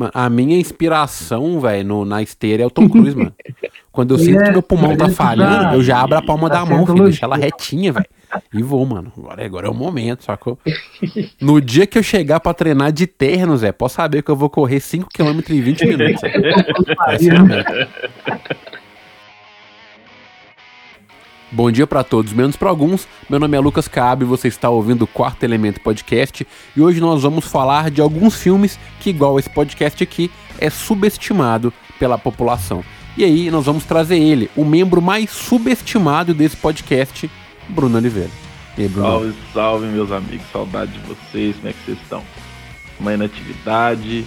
Mano, a minha inspiração, velho, na esteira é o Tom Cruise, mano. Quando eu sinto que meu pulmão tá falhando, eu já abro a palma da mão, filho, deixa ela retinha, velho. E vou, mano. Agora, agora é o momento, sacou? No dia que eu chegar pra treinar de terno, Zé, posso saber que eu vou correr 5km em 20 minutos. É. Bom dia para todos, menos para alguns. Meu nome é Lucas Cabe, você está ouvindo o Quarto Elemento Podcast e hoje nós vamos falar de alguns filmes que, igual esse podcast aqui, é subestimado pela população. E aí nós vamos trazer ele, o membro mais subestimado desse podcast, Bruno Oliveira. E aí, Bruno? Salve, salve, meus amigos. Saudade de vocês. Como é que vocês estão? Uma inatividade.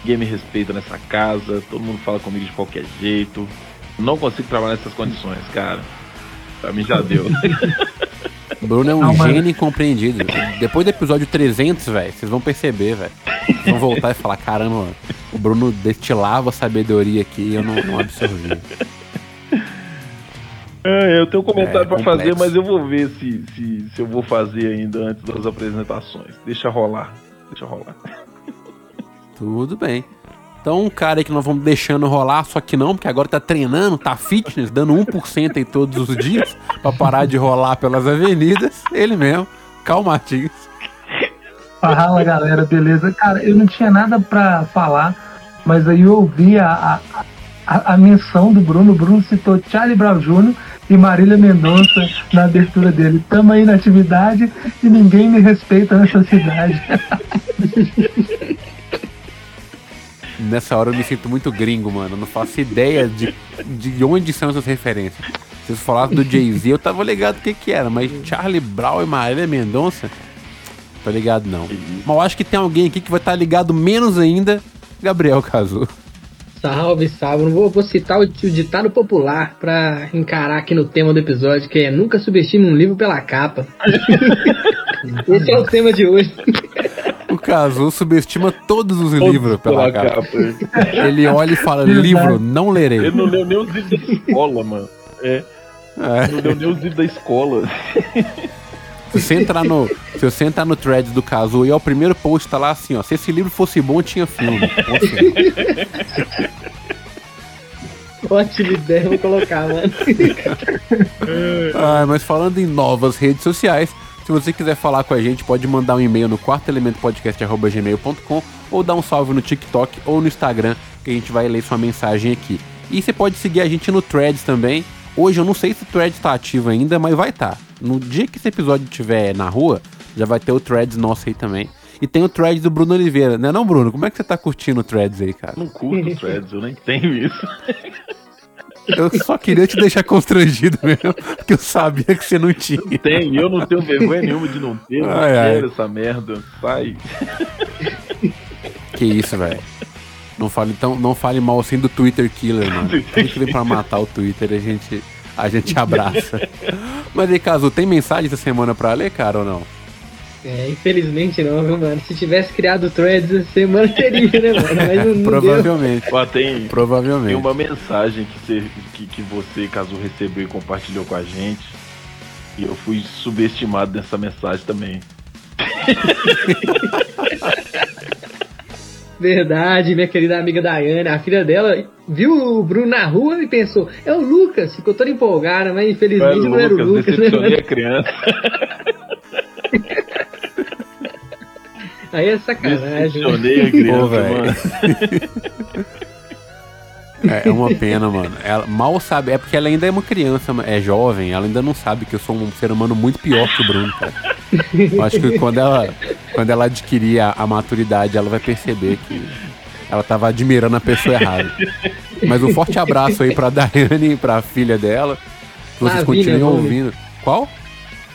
Ninguém me respeita nessa casa. Todo mundo fala comigo de qualquer jeito. Não consigo trabalhar nessas condições, cara. Pra mim já deu. Bruno é um Não, gênio incompreendido. Depois do episódio 300, velho, vocês vão perceber, velho. Vão voltar e falar: caramba, o Bruno destilava sabedoria aqui e eu não, não absorvi. É, eu tenho um comentário é, para fazer, mas eu vou ver se, se, se eu vou fazer ainda antes das apresentações. Deixa rolar. Deixa rolar. Tudo bem. Então, um cara que nós vamos deixando rolar, só que não, porque agora tá treinando, tá fitness, dando 1% aí todos os dias, pra parar de rolar pelas avenidas, ele mesmo, Cal. Fala galera, beleza? Cara, eu não tinha nada pra falar, mas aí eu ouvi a, a, a menção do Bruno. O Bruno citou Charlie Brown Jr. e Marília Mendonça na abertura dele. Tamo aí na atividade e ninguém me respeita nessa cidade. nessa hora eu me sinto muito gringo, mano. Eu não faço ideia de, de onde são essas referências. Se vocês falassem do Jay-Z, eu tava ligado o que que era, mas Charlie Brown e Marília Mendonça, tô ligado não. Mas eu acho que tem alguém aqui que vai estar tá ligado menos ainda, Gabriel Casu. Salve, salve. Não vou, vou citar o, o, ditado popular pra encarar aqui no tema do episódio, que é nunca subestime um livro pela capa. Esse é o tema de hoje. O Cazu subestima todos os livros pela, capa. capa. Ele olha e fala, livro, não lerei. Ele não leu nem os livros da escola, mano. É. é. Não leu nem os livros da escola. Se você entrar no, se você entrar no thread do Cazu e o primeiro post tá lá assim, ó. Se esse livro fosse bom, tinha filme. Ótima ideia, vou colocar, mano. ah, mas falando em novas redes sociais, se você quiser falar com a gente, pode mandar um e-mail no quartoelementopodcast.gmail.com ou dar um salve no TikTok ou no Instagram, que a gente vai ler sua mensagem aqui. E você pode seguir a gente no Threads também. Hoje eu não sei se o Threads está ativo ainda, mas vai estar. Tá. No dia que esse episódio estiver na rua, já vai ter o Threads nosso aí também. E tem o thread do Bruno Oliveira, né não, Bruno? Como é que você tá curtindo o threads aí, cara? Não curto threads, eu nem tenho isso. Eu só queria te deixar constrangido mesmo, porque eu sabia que você não tinha. Tem, eu não tenho vergonha nenhuma de não ter, ai, não quero essa merda. Sai. Que isso, velho. Não fale, então, não fale mal assim do Twitter Killer, mano. Tudo que vem pra matar o Twitter, a gente, a gente abraça. Mas aí, caso tem mensagem essa semana pra ler, cara, ou não? É, infelizmente não, viu, mano? Se tivesse criado threads essa semana teria, né, mano? Mas não, Provavelmente. Ó, tem, Provavelmente. Tem uma mensagem que você, que, que você, caso recebeu e compartilhou com a gente. E eu fui subestimado nessa mensagem também. Verdade, minha querida amiga Daiane, a filha dela viu o Bruno na rua e pensou, é o Lucas, ficou toda empolgada, mas infelizmente não era o Lucas. Não era o Lucas, né? a criança. Aí é sacanagem. Né? Pô, velho. É, é uma pena, mano. Ela mal sabe. É porque ela ainda é uma criança, é jovem. Ela ainda não sabe que eu sou um ser humano muito pior que o Bruno, cara. Eu acho que quando ela, quando ela adquirir a, a maturidade, ela vai perceber que ela tava admirando a pessoa errada. Mas um forte abraço aí pra Daiane e pra filha dela. Vocês continuem ouvindo. Qual?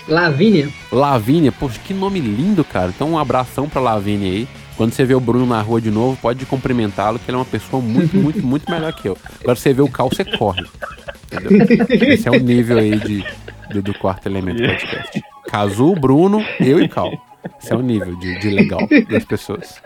Lavínia. Lavínia, poxa, que nome lindo, cara. Então um abração pra Lavínia aí. Quando você vê o Bruno na rua de novo, pode cumprimentá-lo, que ele é uma pessoa muito, muito, muito melhor que eu. Agora você vê o Cal, você corre. Entendeu? Esse é o nível aí de, do, do quarto elemento podcast. Cazu, Bruno, eu e Cal. Esse é o nível de, de legal das pessoas.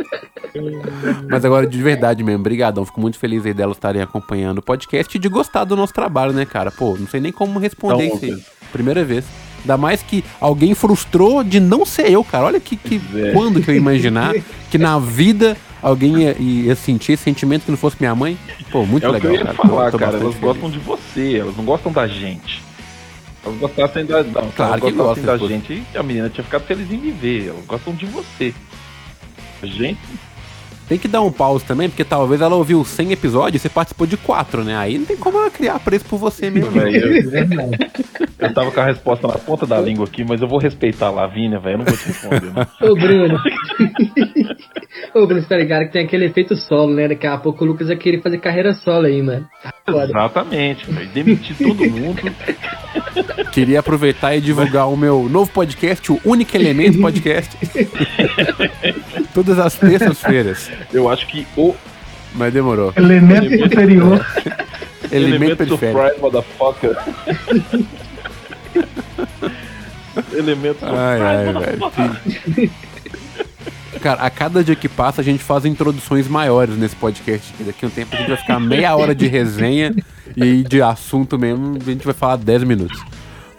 Mas agora, de verdade mesmo, brigadão. Fico muito feliz aí delas estarem acompanhando o podcast e de gostar do nosso trabalho, né, cara? Pô, não sei nem como responder isso aí. Primeira vez. Ainda mais que alguém frustrou de não ser eu, cara. Olha que, que É. quando que eu ia imaginar que na vida alguém ia, ia sentir esse sentimento que não fosse minha mãe. Pô, muito É o legal, que eu ia cara. falar, Tô cara. Elas feliz. gostam de você, elas não gostam da gente. Elas gostassem da, não, Claro elas que gostassem gostam, da pô. gente, a menina tinha ficado feliz em viver. Elas gostam de você. A gente, Tem que dar um pause também, porque talvez ela ouviu 100 episódios e você participou de 4, né? Aí não tem como ela criar preço por você mesmo. não. velho, eu, tava com a resposta na ponta da língua aqui, mas eu vou respeitar a Lavínia, velho. Eu não vou te responder. não. Ô, Bruno. Ô, Bruno, você tá ligado que tem aquele efeito solo, né? Daqui a pouco o Lucas vai querer fazer carreira solo aí, mano. Tá foda. Exatamente, velho. Demitir todo mundo. Queria aproveitar e divulgar o meu novo podcast, o Único Elemento Podcast. Todas as terças-feiras. Eu acho que o Mas demorou. Elemento superior. Elemento elemento periférico. surprise, motherfucker. elemento Ai, ai, velho. Cara, a cada dia que passa a gente faz introduções maiores nesse podcast. aqui. Daqui a um tempo a gente vai ficar meia hora de resenha e de assunto mesmo, a gente vai falar 10 minutos.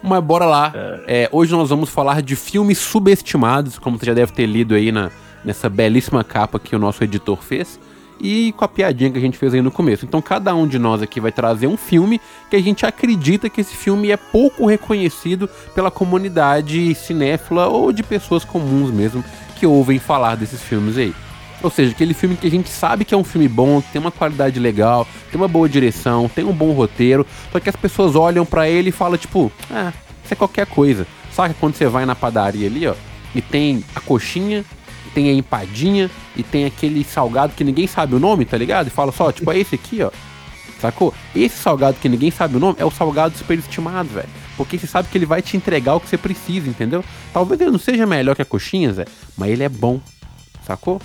Mas bora lá. É, hoje nós vamos falar de filmes subestimados, como você já deve ter lido aí na, nessa belíssima capa que o nosso editor fez. E com a piadinha que a gente fez aí no começo. Então cada um de nós aqui vai trazer um filme que a gente acredita que esse filme é pouco reconhecido pela comunidade cinéfila ou de pessoas comuns mesmo que ouvem falar desses filmes aí. Ou seja, aquele filme que a gente sabe que é um filme bom, que tem uma qualidade legal, tem uma boa direção, tem um bom roteiro, só que as pessoas olham pra ele e falam tipo, ah, isso é qualquer coisa. Saca quando você vai na padaria ali, ó, e tem a coxinha, tem a empadinha e tem aquele salgado que ninguém sabe o nome, tá ligado? E fala só, tipo, é esse aqui, ó. Sacou? Esse salgado que ninguém sabe o nome é o salgado superestimado, velho. Porque você sabe que ele vai te entregar o que você precisa, entendeu? Talvez ele não seja melhor que a coxinha, Zé, mas ele é bom. Sacou?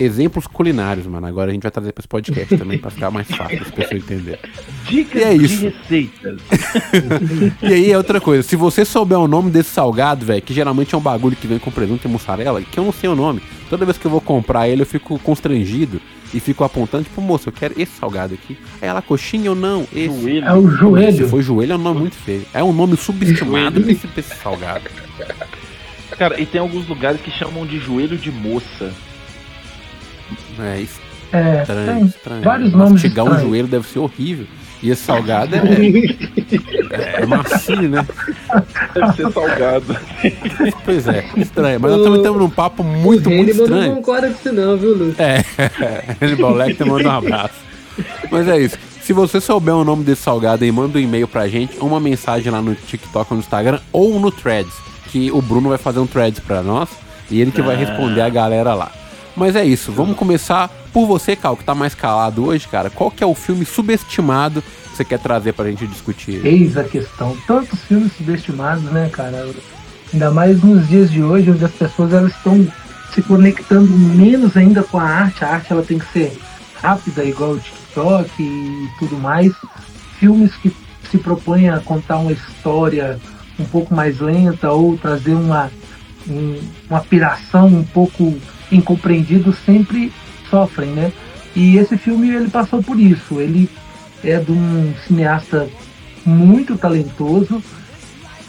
Exemplos culinários, mano. Agora a gente vai trazer pra esse podcast também pra ficar mais fácil as pessoas entenderem. Dicas E é isso. de receitas. E aí é outra coisa, se você souber o nome desse salgado, velho, que geralmente é um bagulho que vem com presunto e mussarela, que eu não sei o nome. Toda vez que eu vou comprar ele, eu fico constrangido e fico apontando, tipo, moço, eu quero esse salgado aqui. Aí ela, coxinha ou não? Esse. Joelho. É o Se joelho. for joelho, é um nome muito feio. É um nome subestimado pra esse, pra esse salgado. Cara, e tem alguns lugares que chamam de joelho de moça. É É, estranho, estranho. vários nomes Mastigar um estranhos. joelho deve ser horrível. E esse salgado é, é macio, né? Deve ser salgado. Pois é, estranho. Mas nós também estamos num papo muito, o muito Hannibal não estranho. concorda com isso não, viu, Lucas? É, Hannibal Lecter manda um abraço. Mas é isso. Se você souber o nome desse salgado aí, manda um e-mail pra gente, ou uma mensagem lá no TikTok ou no Instagram, ou no Threads, que o Bruno vai fazer um Threads pra nós, e ele que vai responder a galera lá. Mas é isso, vamos começar por você, Cal, que tá mais calado hoje, cara. Qual que é o filme subestimado que você quer trazer pra gente discutir? Eis a questão. Tantos filmes subestimados, né, cara? Ainda mais nos dias de hoje, onde as pessoas elas estão se conectando menos ainda com a arte. A arte ela tem que ser rápida, igual o TikTok e tudo mais. Filmes que se propõem a contar uma história um pouco mais lenta ou trazer uma, um- uma piração um pouco incompreendido sempre sofrem, né? E esse filme ele passou por isso. Ele é de um cineasta muito talentoso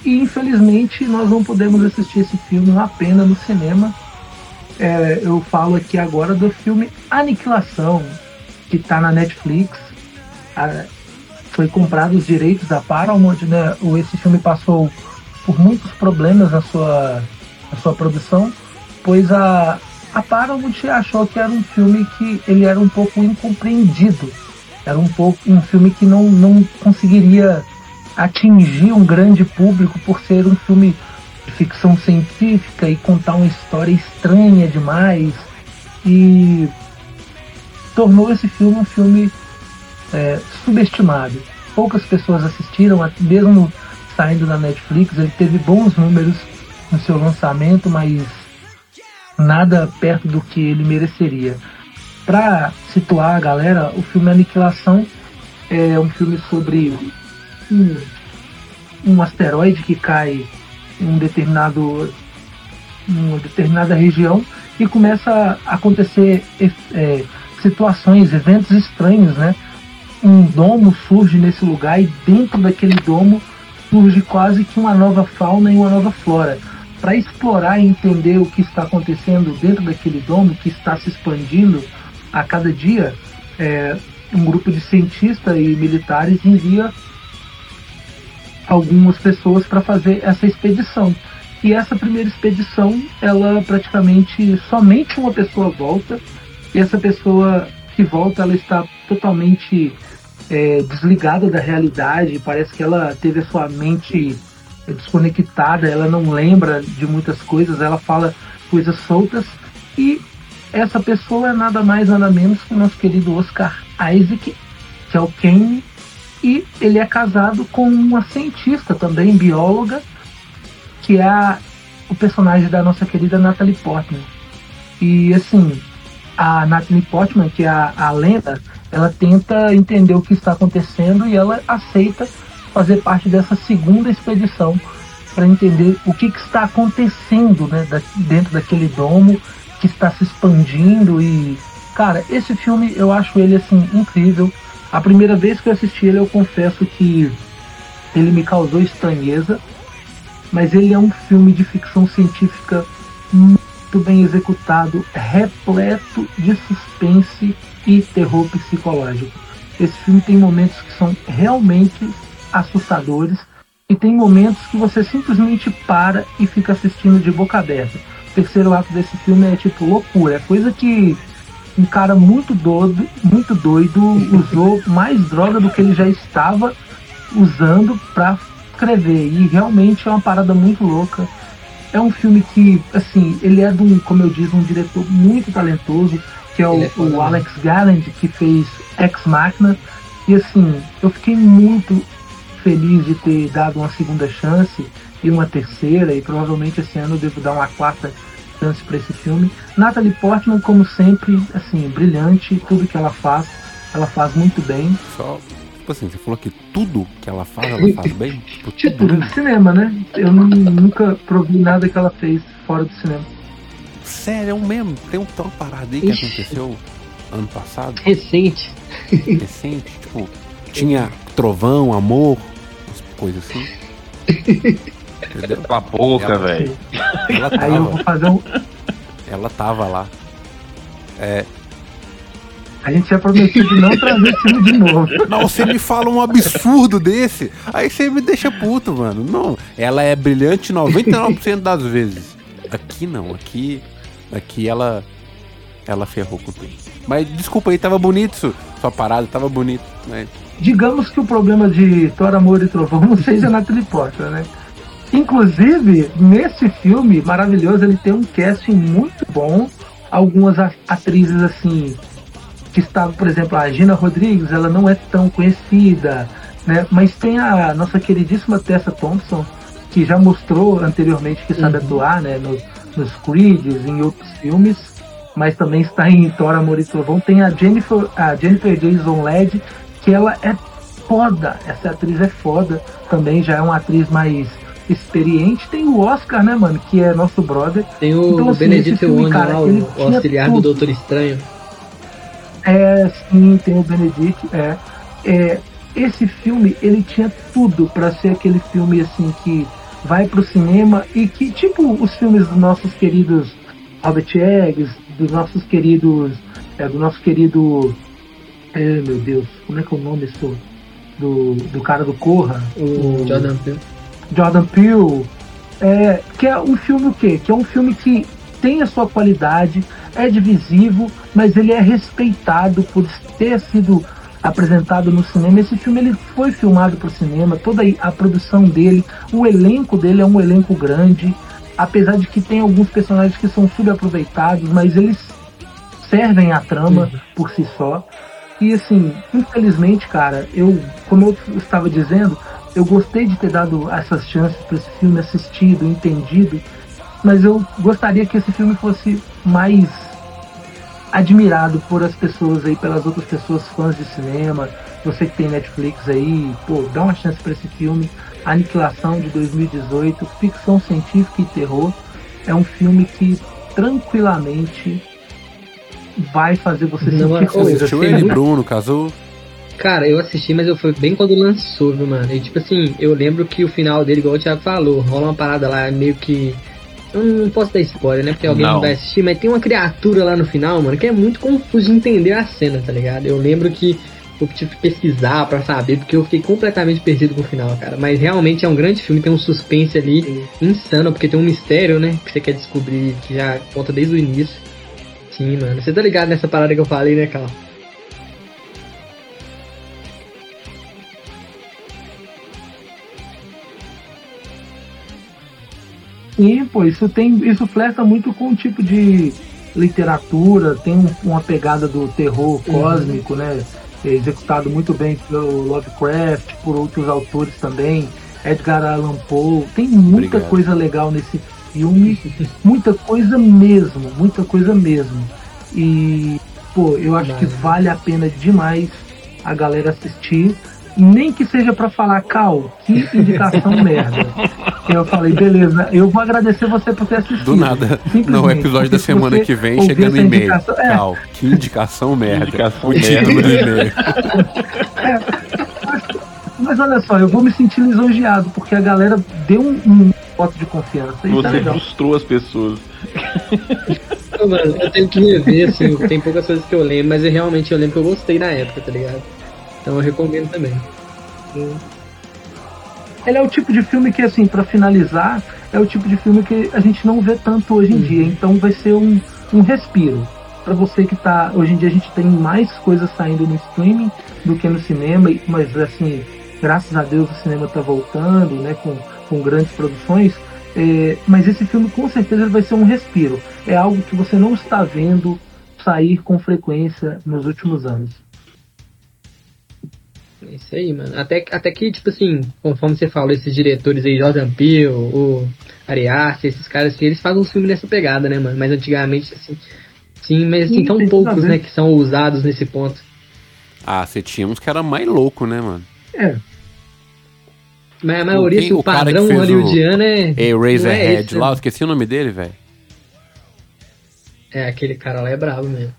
e infelizmente nós não podemos assistir esse filme uma pena no cinema. É, eu falo aqui agora do filme Aniquilação, que está na Netflix. Ah, foi comprado os direitos da Paramount, né? Esse filme passou por muitos problemas na sua, na sua produção, pois a, a Paramount achou que era um filme que ele era um pouco incompreendido. Era um pouco um filme que não, não conseguiria atingir um grande público por ser um filme de ficção científica e contar uma história estranha demais e tornou esse filme um filme é, subestimado. Poucas pessoas assistiram, mesmo saindo da Netflix, ele teve bons números no seu lançamento, mas nada perto do que ele mereceria. Para situar a galera, o filme Aniquilação é um filme sobre um, um asteroide que cai em um determinado uma determinada região e começa a acontecer é, situações, eventos estranhos, né? Um domo surge nesse lugar e dentro daquele domo surge quase que uma nova fauna e uma nova flora. Para explorar e entender o que está acontecendo dentro daquele domo, que está se expandindo a cada dia, é, um grupo de cientistas e militares envia algumas pessoas para fazer essa expedição. E essa primeira expedição, ela praticamente somente uma pessoa volta, e essa pessoa que volta, ela está totalmente é, desligada da realidade, parece que ela teve a sua mente desconectada, ela não lembra de muitas coisas, ela fala coisas soltas, e essa pessoa é nada mais nada menos que o nosso querido Oscar Isaac, que é o Kane, e ele é casado com uma cientista também, bióloga, que é a, o personagem da nossa querida Natalie Portman. E assim, a Natalie Portman, que é a, a lenda, ela tenta entender o que está acontecendo e ela aceita fazer parte dessa segunda expedição para entender o que, que, está acontecendo né, da, dentro daquele domo que está se expandindo e cara esse filme eu acho ele assim incrível a primeira vez que eu assisti ele eu confesso que ele me causou estranheza mas ele é um filme de ficção científica muito bem executado, repleto de suspense e terror psicológico. Esse filme tem momentos que são realmente assustadores e tem momentos que você simplesmente para e fica assistindo de boca aberta. O terceiro ato desse filme é tipo loucura, é coisa que um cara muito doido, muito doido usou mais droga do que ele já estava usando para escrever. E realmente é uma parada muito louca. É um filme que, assim, ele é de um, como eu disse, um diretor muito talentoso, que é o, é o Alex Garland, que fez Ex Machina. E assim, eu fiquei muito feliz de ter dado uma segunda chance e uma terceira, e provavelmente esse ano eu devo dar uma quarta chance para esse filme. Natalie Portman, como sempre, assim, brilhante, tudo que ela faz, ela faz muito bem. Só Tipo assim, você falou que tudo que ela faz, ela faz bem? Tipo, tipo no cinema, né? Eu nunca provi nada que ela fez fora do cinema. Sério, é um mesmo? Tem um tal parada aí que Ixi. aconteceu ano passado? Recente. Recente, tipo, tinha trovão, amor, coisas assim. Entendeu? Boca, velho. Aí eu vou fazer um. Ela tava lá. É, a gente tinha prometido não trazer filme de novo. Não, você me fala um absurdo desse, aí você me deixa puto, mano. Não, ela é brilhante 99% das vezes. Aqui não, aqui aqui ela ela ferrou com tudo. Mas desculpa aí, tava bonito sua parada, tava bonito, né? Digamos que o problema de Thor, Amor e Trovão não seja na Portman, né? Inclusive, nesse filme maravilhoso, ele tem um casting muito bom. Algumas atrizes assim que estava, por exemplo, a Gina Rodrigues, ela não é tão conhecida, né? Mas tem a nossa queridíssima Tessa Thompson, que já mostrou anteriormente que sabe uhum. atuar, né? Nos, nos Creeds, em outros filmes, mas também está em Thor, Amor e Trovão. Tem a Jennifer, a Jennifer Jason Led, que ela é foda, essa atriz é foda, também já é uma atriz mais experiente. Tem o Oscar, né, mano, que é nosso brother. Tem o então, assim, Benedito Wong lá, o, o auxiliar tudo. do Doutor Estranho. É, sim, tem o Benedict. É, é, esse filme, ele tinha tudo para ser aquele filme assim que vai pro cinema e que, tipo, os filmes dos nossos queridos Robert Eggs, dos nossos queridos. É, do nosso querido. É, meu Deus, como é que é o nome isso? Do, do cara do Corra? O, o Jordan Peele. Jordan Peele. É, que é um filme o quê? Que é um filme que tem a sua qualidade, é divisivo, mas ele é respeitado por ter sido apresentado no cinema. Esse filme ele foi filmado para o cinema, toda a produção dele, o elenco dele é um elenco grande, apesar de que tem alguns personagens que são subaproveitados, mas eles servem à trama uhum. por si só. E assim, infelizmente, cara, eu, como eu estava dizendo, eu gostei de ter dado essas chances para esse filme, assistido, entendido, mas eu gostaria que esse filme fosse mais admirado por as pessoas aí, pelas outras pessoas fãs de cinema. Você que tem Netflix aí, pô, dá uma chance para esse filme. Aniquilação de 2018, ficção científica e terror. É um filme que tranquilamente vai fazer você Não, sentir coisas. Assistiu ele, Bruno, casou? Cara, eu assisti, mas eu fui bem quando lançou, viu, mano? E tipo assim, eu lembro que o final dele, igual o Thiago falou, rola uma parada lá meio que. Eu não posso dar spoiler, né? Porque alguém não. não vai assistir, mas tem uma criatura lá no final, mano, que é muito confuso de entender a cena, tá ligado? Eu lembro que eu tive que pesquisar para saber, porque eu fiquei completamente perdido com o final, cara. Mas realmente é um grande filme, tem um suspense ali insano, porque tem um mistério, né? Que você quer descobrir, que já conta desde o início. Sim, mano. Você tá ligado nessa parada que eu falei, né, Carl? Sim, pô, isso tem. Isso flerta muito com o tipo de literatura, tem um, uma pegada do terror uhum. cósmico, uhum. né? Executado muito bem pelo Lovecraft, por outros autores também, Edgar Allan Poe. Tem muita Obrigado. coisa legal nesse filme, muita coisa mesmo, muita coisa mesmo. E, pô, eu acho que vale a pena demais a galera assistir nem que seja para falar, Cal, que indicação merda. Eu falei, beleza, eu vou agradecer você por ter assistido. Do nada. No episódio da semana que vem, chegando no e-mail. É. Cal, que indicação merda. Indicação o título do e-mail. É, mas, mas, olha só, eu vou me sentir lisonjeado, porque a galera deu um, um voto de confiança. Tá você tá frustrou as pessoas. Mano, eu tenho que rever, assim, tem poucas coisas que eu lembro, mas eu, realmente eu lembro que eu gostei na época, tá ligado? Então eu recomendo também. Ele é o tipo de filme que, assim, para finalizar, é o tipo de filme que a gente não vê tanto hoje em uhum. dia. Então vai ser um, um respiro. para você que tá. Hoje em dia a gente tem mais coisas saindo no streaming do que no cinema, mas assim, graças a Deus o cinema tá voltando, né, com, com grandes produções. É, mas esse filme com certeza vai ser um respiro. É algo que você não está vendo sair com frequência nos últimos anos. É isso aí, mano. Até, até que, tipo assim, conforme você falou, esses diretores aí, Jordan Peele, o Ari esses caras assim, eles fazem um filme nessa pegada, né, mano? Mas antigamente, assim, sim, mas assim, tão poucos, né, que são ousados nesse ponto. Ah, você tinha uns que era mais louco, né, mano? É. Mas a maioria, Quem, o, o padrão hollywoodiano é. É Razorhead é lá, né? eu esqueci o nome dele, velho. É, aquele cara lá é brabo mesmo.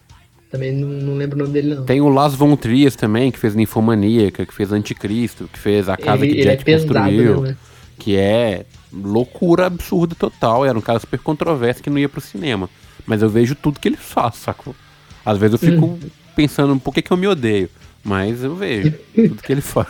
Também não, não, lembro o nome dele, não. Tem o Las Von Trier também, que fez Ninfomaníaca, que fez Anticristo, que fez A Casa ele, que Jack é construiu. Né? Que é loucura absurda total. Era um cara super controverso que não ia pro cinema. Mas eu vejo tudo que ele faz, sacou? Às vezes eu fico hum. pensando por que, que eu me odeio. Mas eu vejo tudo que ele faz.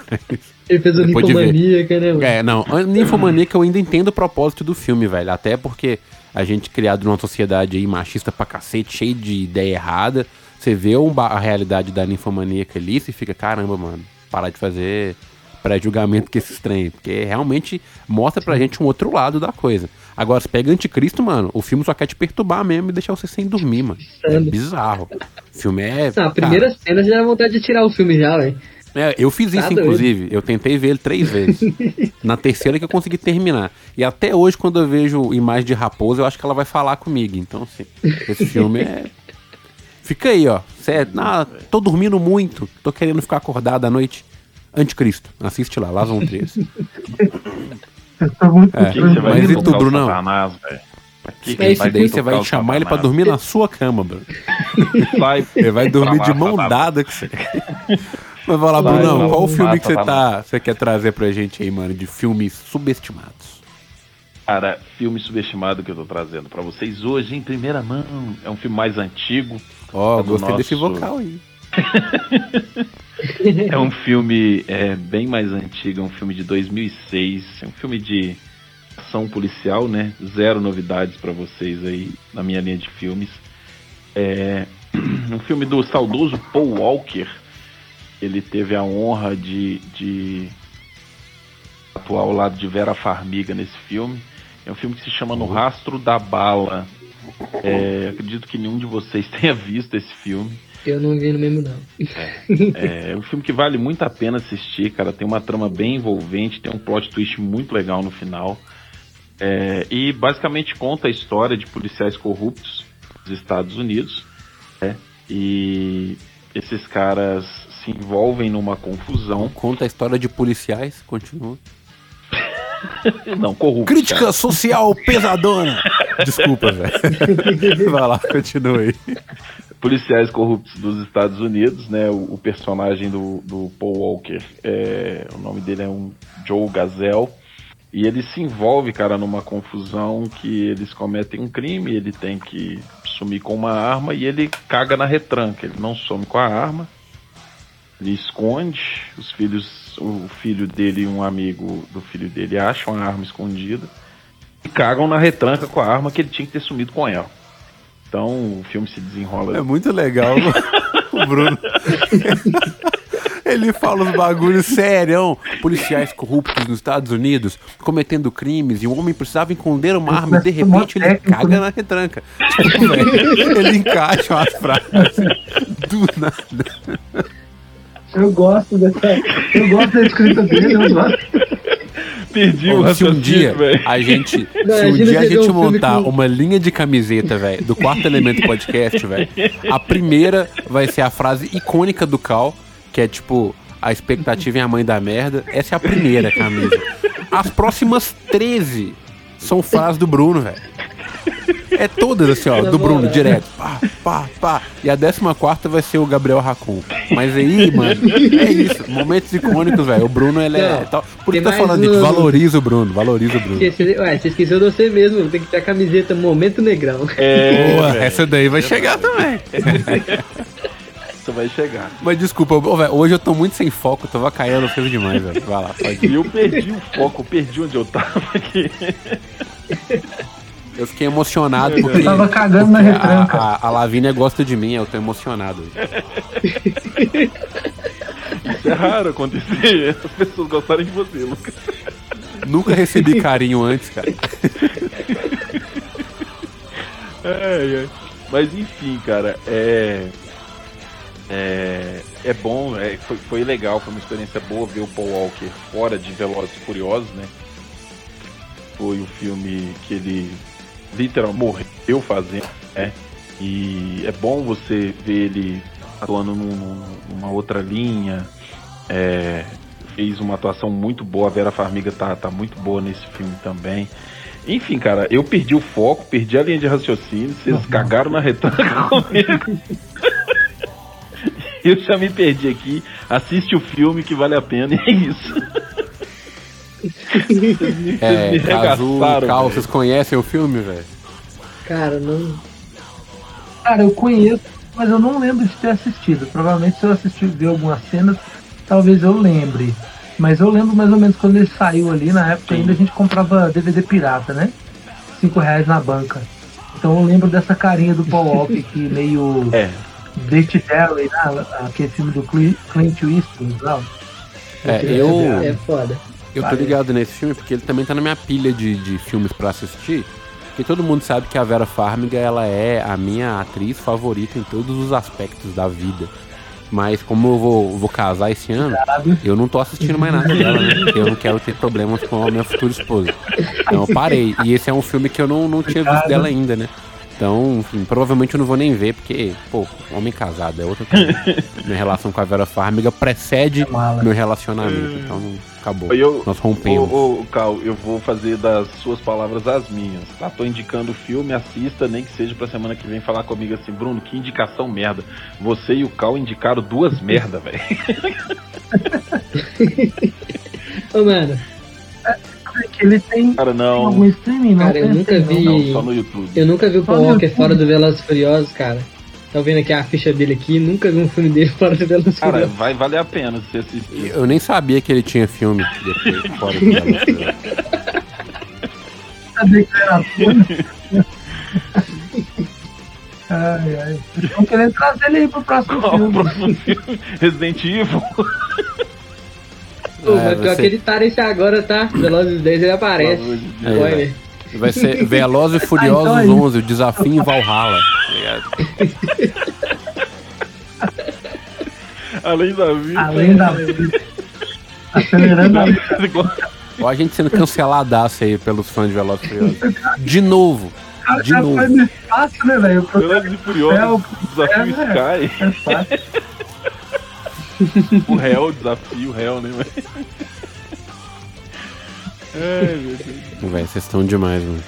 Ele fez o Ninfomaníaca, né? Mano? É, não. A Ninfomaníaca eu ainda entendo o propósito do filme, velho. Até porque a gente criado numa sociedade aí machista pra cacete, cheio de ideia errada. Você vê a realidade da ninfomaníaca ali, e fica, caramba, mano, parar de fazer pré-julgamento que esse trem, porque realmente mostra pra gente um outro lado da coisa. Agora, se pega Anticristo, mano, o filme só quer te perturbar mesmo e deixar você sem dormir, mano. É bizarro. O filme é. Não, a primeira cara... cena já dá vontade de tirar o filme já, velho. É, eu fiz isso, tá inclusive. Eu tentei ver ele três vezes. Na terceira que eu consegui terminar. E até hoje, quando eu vejo imagem de raposa, eu acho que ela vai falar comigo. Então, assim, esse filme é Fica aí, ó. Cê, ah, tô dormindo muito, tô querendo ficar acordado à noite. Anticristo. Assiste lá, lá vão três. é, mas e tu, Brunão? Que é isso daí você vai chamar ele pra dormir na sua cama, Bruno. ele vai dormir de mão dada com você. Mas vai lá, Brunão, qual o filme que você tá, você quer trazer pra gente aí, mano, de filmes subestimados? Cara, filme subestimado que eu tô trazendo para vocês hoje em primeira mão. É um filme mais antigo. Ó, oh, gostei nosso... desse vocal aí. é um filme é, bem mais antigo, é um filme de 2006. É um filme de ação policial, né? Zero novidades para vocês aí na minha linha de filmes. É um filme do saudoso Paul Walker. Ele teve a honra de, de atuar ao lado de Vera Farmiga nesse filme. É um filme que se chama No Rastro da Bala. É, acredito que nenhum de vocês tenha visto esse filme. Eu não vi no mesmo, não. É, é, um filme que vale muito a pena assistir, cara. Tem uma trama bem envolvente, tem um plot twist muito legal no final. É, e basicamente conta a história de policiais corruptos dos Estados Unidos. Né? E esses caras se envolvem numa confusão. Conta a história de policiais, continua. Não, corrupto. Crítica cara. social pesadona. Desculpa, velho. Vai lá, continue aí. policiais corruptos dos Estados Unidos, né? O, o personagem do, do, Paul Walker, é, o nome dele é um Joe Gazelle. E ele se envolve, cara, numa confusão que eles cometem um crime, ele tem que sumir com uma arma e ele caga na retranca. Ele não some com a arma, ele esconde. Os filhos, o filho dele e um amigo do filho dele acham a arma escondida e cagam na retranca com a arma que ele tinha que ter sumido com ela. Então o filme se desenrola. É muito legal o Bruno. Ele fala os bagulhos sério. Policiais corruptos nos Estados Unidos cometendo crimes e um homem precisava esconder uma arma e de repente ele caga né? na retranca. Tipo, ele encaixa as frases do nada. Eu gosto dessa. Eu gosto da escrita dele, eu gosto. Perdi o Se um dia a gente, Não, se um dia a gente montar com... uma linha de camiseta, velho, do quarto elemento podcast, velho, a primeira vai ser a frase icônica do Cal, que é tipo a expectativa é a mãe da merda. Essa é a primeira camisa. As próximas 13 são frases do Bruno, velho. É todas assim, ó, do Bruno, direto. Pá, pá, pá. E a 14 vai ser o Gabriel Racun. Mas aí, mano, é isso. Momentos icônicos, velho. O Bruno, ele é. Tal. Por que tá falando disso? Valoriza o Bruno, valoriza o Bruno. Você, ué, você esqueceu de você mesmo. Tem que ter a camiseta Momento Negrão. É, Boa, essa daí vai chegar também. Isso vai chegar. Mas desculpa, véio, hoje eu tô muito sem foco, tô vacaiando cedo demais, velho. Vai lá, pode ir. Eu perdi o foco, perdi onde eu tava aqui. Eu fiquei emocionado porque. Eu tava cagando na retranca. A, a, a Lavínia gosta de mim, eu tô emocionado. Isso é raro acontecer. As pessoas gostarem de você, Lucas. Nunca recebi carinho antes, cara. É, é. Mas enfim, cara, é. É, é bom, é, foi, foi legal, foi uma experiência boa ver o Paul Walker fora de Velozes e Furiosos, né? Foi o filme que ele literalmente morreu fazendo, né? E é bom você ver ele atuando num, numa outra linha. É, fez uma atuação muito boa. A Vera Farmiga tá, tá muito boa nesse filme também. Enfim, cara, eu perdi o foco, perdi a linha de raciocínio. Vocês cagaram na retranca comigo. eu já me perdi aqui. Assiste o filme que vale a pena e é isso. É, Cazu, Cal, vocês conhecem o filme, velho? Cara, não. Cara, eu conheço, mas eu não lembro de ter assistido. Provavelmente se eu assistir ver algumas cenas, talvez eu lembre. Mas eu lembro mais ou menos quando ele saiu ali, na época ainda a gente comprava DVD pirata, né? Cinco reais na banca. Então eu lembro dessa carinha do Paul Walker que meio. É. Dirty Valley, né? aquele filme do Clint Eastwood, não? É, eu. É foda. Eu tô ligado nesse filme porque ele também tá na minha pilha de, de filmes para assistir. Porque todo mundo sabe que a Vera Farmiga ela é a minha atriz favorita em todos os aspectos da vida. Mas como eu vou, vou casar esse ano, eu não tô assistindo mais nada dela, né? Porque eu não quero ter problemas com a minha futura esposa. Então eu parei. E esse é um filme que eu não, não tinha visto dela ainda, né? Então, enfim, provavelmente eu não vou nem ver, porque, pô, homem casado é outra coisa. Minha relação com a Vera Farmiga precede meu relacionamento. Então acabou. Eu, Nós rompemos. Ô, ô, Cal, eu vou fazer das suas palavras as minhas, tá? Tô indicando o filme, assista, nem que seja pra semana que vem falar comigo assim, Bruno, que indicação merda. Você e o Cal indicaram duas merda, velho. Ô, mano, que ele tem cara, não. algum streaming, não? Cara, eu nunca vi. Não, só no YouTube. Eu nunca vi o Paul Walker fora do Velozes Furiosos, cara. Tá vendo aqui a ficha dele aqui, nunca vi um filme dele fora do Velozes Cara, Furiosos. vai valer a pena você assistir. Eu nem sabia que ele tinha filme depois fora do Velozes Furiosos. Sabia que era filme? Ai, ai. Estão querendo trazer ele aí pro próximo Qual filme. próximo filme? Resident Evil. Pô, é, pior você... que ele tá nesse agora, tá? Velozes 10 ele aparece. É, vai ser Velozes e Furiosos ah, então 11, é o desafio em Valhalla. Além da vida. Além da vida. Acelerando a vida. Olha a gente sendo canceladaço aí pelos fãs de Velozes e Furiosos. De novo. De novo. É fácil, né, velho? Velozes e Furiosos, desafio Sky. É fácil. O réu, o desafio, o réu, né? Ai, meu Deus. Véi, vocês estão demais, mano.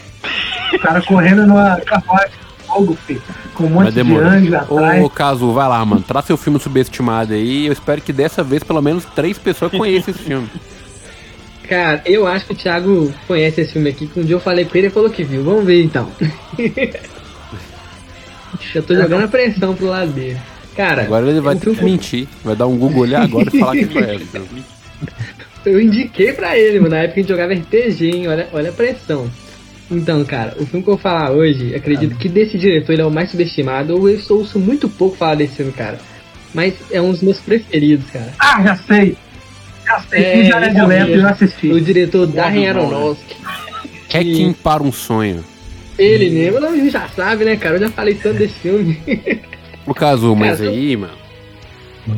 O cara correndo numa carruagem fogo, filho. Com um monte de anjo atrás. Ô, Caso, vai lá, mano. Traz seu filme subestimado aí. Eu espero que dessa vez pelo menos três pessoas conheçam esse filme. Cara, eu acho que o Thiago conhece esse filme aqui, que um dia eu falei com ele e falou que viu. Vamos ver então. Já tô jogando a pressão pro lado dele. Cara. Agora ele vai ter que mentir. Vai dar um Google olhar agora e falar que conhece. Eu indiquei pra ele, mano, na época que a gente jogava RPG, hein? Olha, olha a pressão. Então, cara, o filme que eu vou falar hoje, acredito que desse diretor ele é o mais subestimado. Eu ouço muito pouco falar desse filme, cara. Mas é um dos meus preferidos, cara. Ah, já sei! Já sei, é, já é de lento, já assisti. O diretor Darren Aronofsky. Hacking para um sonho. Ele mesmo, não, a gente já sabe, né, cara? Eu já falei tanto desse filme. No caso, mas cara, aí, mano.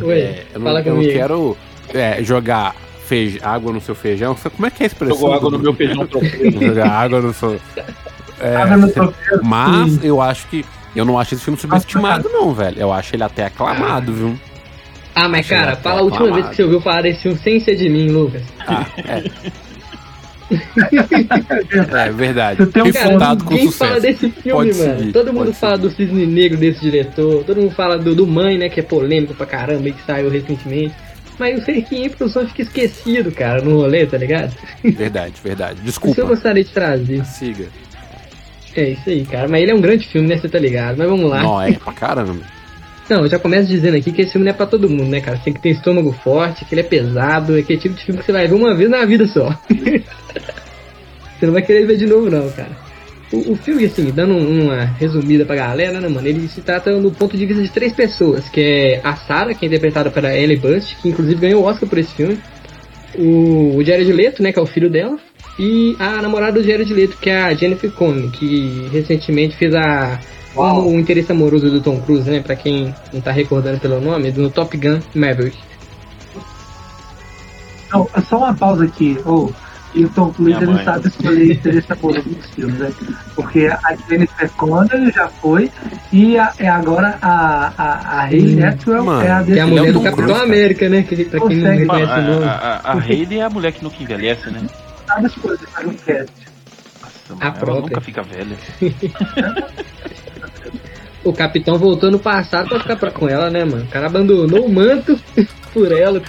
Ué, é, eu, não, eu não quero é, jogar feij... água no seu feijão. Como é que é a expressão? Jogou água no meu feijão Jogar água no seu. É, mas eu acho que. Eu não acho esse filme subestimado, não, velho. Eu acho ele até aclamado, viu? Ah, mas cara, fala a última aclamado. vez que você ouviu falar desse filme sem ser de mim, Lucas. Ah, é. é verdade. Refutado com Quem fala desse filme, pode mano? Seguir, todo mundo fala seguir. do Cisne Negro desse diretor, todo mundo fala do, do Mãe, né? Que é polêmico pra caramba e que saiu recentemente. Mas o Cerquinho em produção fica esquecido, cara, no rolê, tá ligado? Verdade, verdade. Desculpa. Isso eu gostaria de trazer. Siga. É isso aí, cara. Mas ele é um grande filme, né? Você tá ligado? Mas vamos lá. Não, é pra caramba. Não, eu já começo dizendo aqui que esse filme não é pra todo mundo, né, cara? Tem que ter estômago forte, que ele é pesado, é aquele tipo de filme que você vai ver uma vez na vida só. você não vai querer ver de novo, não, cara. O, o filme, assim, dando uma resumida pra galera, né, mano? Ele se trata do ponto de vista de três pessoas, que é a Sarah, que é interpretada pela Ellie Bust, que inclusive ganhou o Oscar por esse filme. O, o Jared Leto, né, que é o filho dela. E a namorada do Jared Leto, que é a Jennifer Connelly, que recentemente fez a o, o interesse amoroso do Tom Cruise, né? Pra quem não tá recordando pelo nome, do Top Gun Maverick. Não, só uma pausa aqui. Oh, e o Tom Cruise ele sabe escolher interesse amoroso dos filmes, né? Porque a Jennifer Connelly já foi e a, é agora a, a, a Hayley Atwell é a desse é a mulher do Capitão América, né? Que, pra quem não reconhece o nome. A, a, a Hayley é a mulher que nunca envelhece, né? Sabe as coisas que no cast. Nossa, a ela própria. nunca fica velha. o capitão voltou no passado pra ficar pra, com ela, né, mano? O cara abandonou o manto por ela.